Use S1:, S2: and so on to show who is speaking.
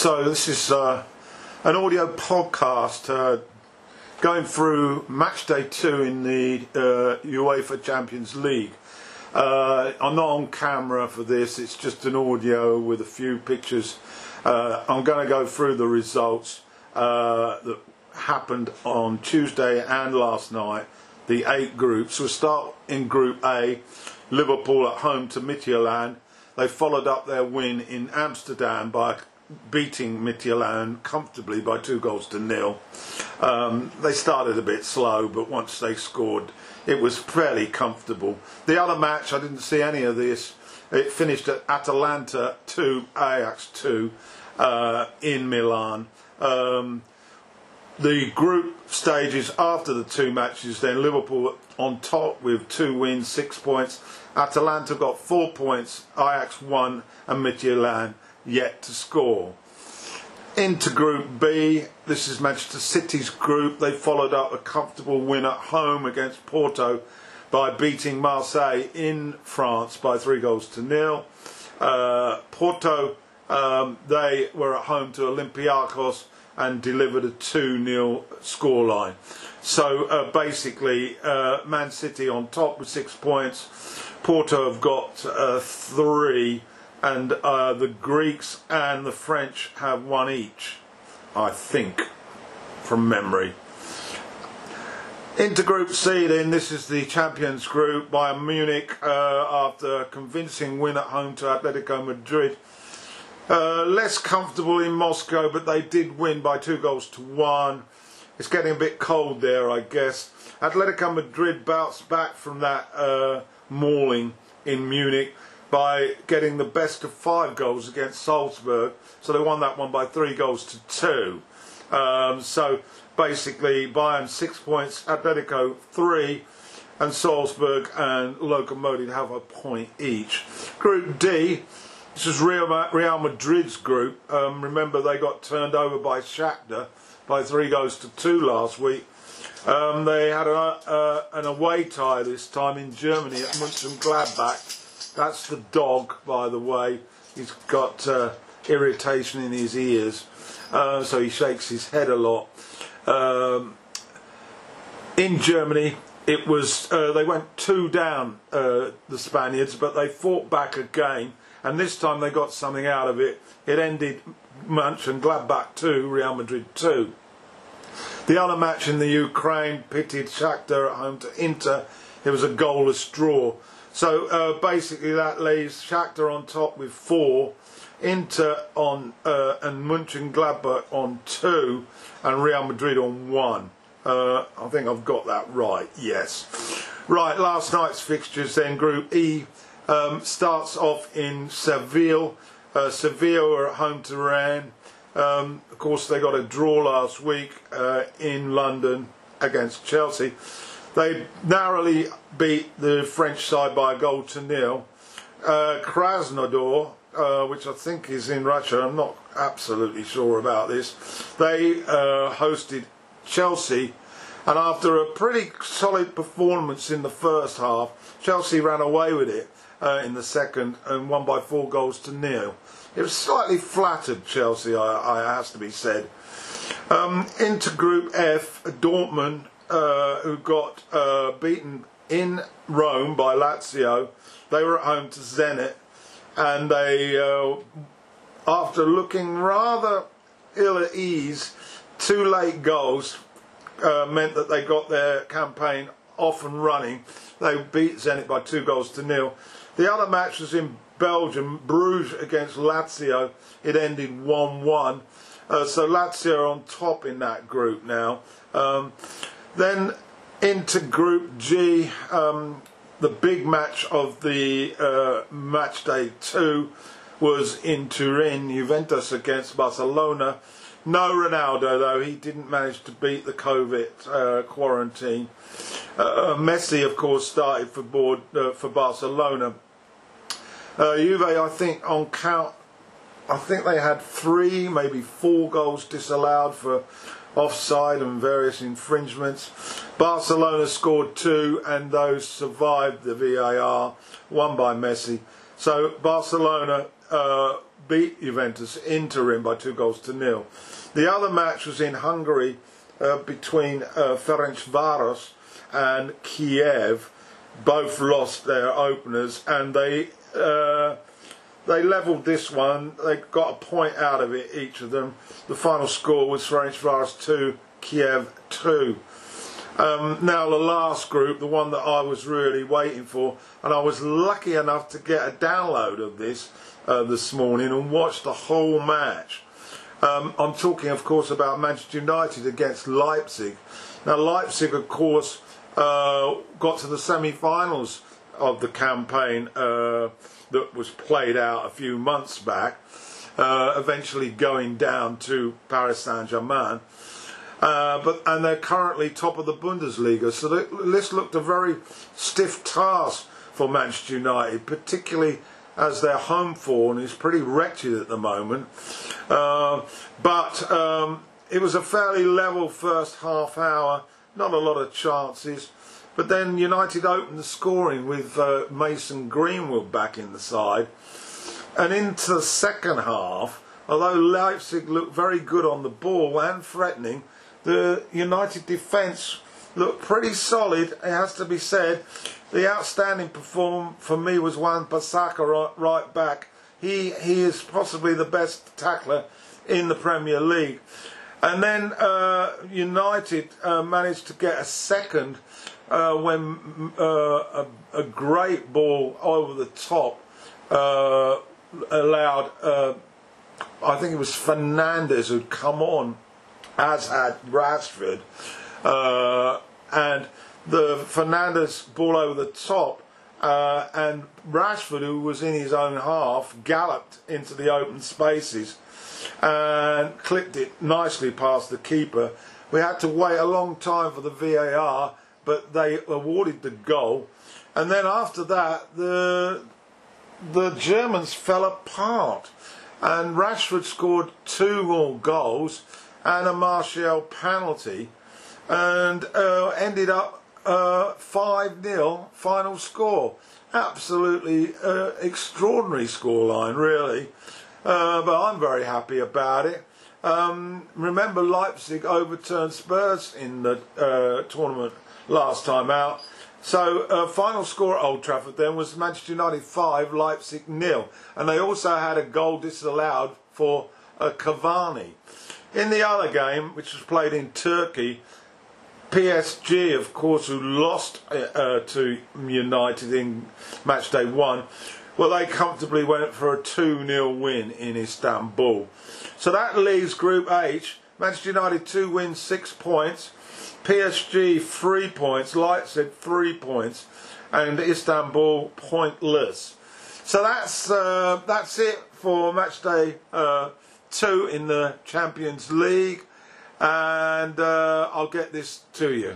S1: So this is uh, an audio podcast uh, going through match day two in the uh, UEFA Champions League. Uh, I'm not on camera for this, it's just an audio with a few pictures. Uh, I'm going to go through the results uh, that happened on Tuesday and last night, the eight groups. We'll start in Group A, Liverpool at home to Midtjylland. They followed up their win in Amsterdam by beating Midtjylland comfortably by two goals to nil. Um, they started a bit slow, but once they scored, it was fairly comfortable. The other match, I didn't see any of this. It finished at Atalanta 2, Ajax 2 uh, in Milan. Um, the group stages after the two matches, then Liverpool on top with two wins, six points. Atalanta got four points, Ajax one, and Midtjylland yet to score. Into Group B, this is Manchester City's group. They followed up a comfortable win at home against Porto by beating Marseille in France by three goals to nil. Uh, Porto, um, they were at home to Olympiacos and delivered a 2 0 scoreline. So uh, basically, uh, Man City on top with six points. Porto have got uh, three and uh, the Greeks and the French have one each, I think, from memory. Into Group C, then this is the Champions Group. Bayern Munich, uh, after a convincing win at home to Atletico Madrid, uh, less comfortable in Moscow, but they did win by two goals to one. It's getting a bit cold there, I guess. Atletico Madrid bounced back from that uh, mauling in Munich by getting the best of five goals against Salzburg. So they won that one by three goals to two. Um, so basically, Bayern six points, Atletico three, and Salzburg and Lokomotiv have a point each. Group D. This is Real, Madrid's group. Um, remember, they got turned over by Shakhtar by three goals to two last week. Um, they had a, uh, an away tie this time in Germany at Mönchengladbach that's the dog, by the way. He's got uh, irritation in his ears, uh, so he shakes his head a lot. Um, in Germany, it was uh, they went two down, uh, the Spaniards, but they fought back again, and this time they got something out of it. It ended Mönchengladbach 2, Real Madrid 2. The other match in the Ukraine pitted Shakhtar at home to Inter. It was a goalless draw. So uh, basically, that leaves Shakhtar on top with four, Inter on uh, and Mönchengladbach on two, and Real Madrid on one. Uh, I think I've got that right. Yes. Right. Last night's fixtures then. Group E um, starts off in Seville. Uh, Seville are at home to Rennes. Um, of course, they got a draw last week uh, in London against Chelsea. They narrowly beat the French side by a goal to nil. Uh, Krasnodar, uh, which I think is in Russia, I'm not absolutely sure about this, they uh, hosted Chelsea. And after a pretty solid performance in the first half, Chelsea ran away with it uh, in the second and won by four goals to nil. It was slightly flattered, Chelsea, I, I has to be said. Um, into Group F, Dortmund uh, who got uh, beaten in Rome by Lazio. They were at home to Zenit, and they, uh, after looking rather ill at ease, two late goals uh, meant that they got their campaign off and running. They beat Zenit by two goals to nil. The other match was in Belgium, Bruges against Lazio. It ended 1 1. Uh, so Lazio are on top in that group now. Um, then into Group G, um, the big match of the uh, match day two was in Turin, Juventus against Barcelona. No Ronaldo though, he didn't manage to beat the COVID uh, quarantine. Uh, uh Messi, of course, started for board uh, for Barcelona. Uh, Juve, I think, on count, I think they had three, maybe four goals disallowed for offside and various infringements. Barcelona scored two and those survived the VAR, one by Messi. So Barcelona uh, beat Juventus in Turin by two goals to nil. The other match was in Hungary uh, between uh, Ferencváros and Kiev. Both lost their openers and they uh, they levelled this one. They got a point out of it, each of them. The final score was Ferencváros 2, Kiev 2. Um, now the last group, the one that I was really waiting for, and I was lucky enough to get a download of this uh, this morning and watch the whole match. Um, I'm talking, of course, about Manchester United against Leipzig. Now Leipzig, of course, uh, got to the semi-finals of the campaign uh, that was played out a few months back, uh, eventually going down to Paris Saint-Germain. Uh, but and they're currently top of the Bundesliga. So this looked a very stiff task for Manchester United, particularly as their home form is pretty wretched at the moment. Uh, but um, it was a fairly level first half hour, not a lot of chances. But then United opened the scoring with uh, Mason Greenwood back in the side. And into the second half, although Leipzig looked very good on the ball and threatening, the United defence looked pretty solid, it has to be said. The outstanding performer for me was Wan Bissaka right, right back. He, he is possibly the best tackler in the Premier League. And then uh, United uh, managed to get a second uh, when uh, a, a, great ball over the top uh, allowed, uh, I think it was Fernandes who'd come on as had Rashford, uh, and the Fernandes ball over the top, uh, and Rashford, who was in his own half, galloped into the open spaces and clipped it nicely past the keeper. We had to wait a long time for the VAR, but they awarded the goal. And then after that, the the Germans fell apart, and Rashford scored two more goals and a Martial penalty, and uh, ended up uh, 5 uh, 0 final score. Absolutely uh, extraordinary scoreline, really. Uh, but I'm very happy about it. Um, remember, Leipzig overturned Spurs in the uh, tournament last time out. So, uh, final score at Old Trafford then was Manchester United 5, Leipzig nil, And they also had a goal disallowed for uh, Cavani. In the other game, which was played in Turkey, PSG, of course, who lost uh, uh, to United in match day one, well, they comfortably went for a 2 0 win in Istanbul. So that leaves Group H. Manchester United 2 wins, 6 points. PSG 3 points. Leipzig 3 points. And Istanbul pointless. So that's, uh, that's it for match day uh, two in the Champions League, and uh, I'll get this to you.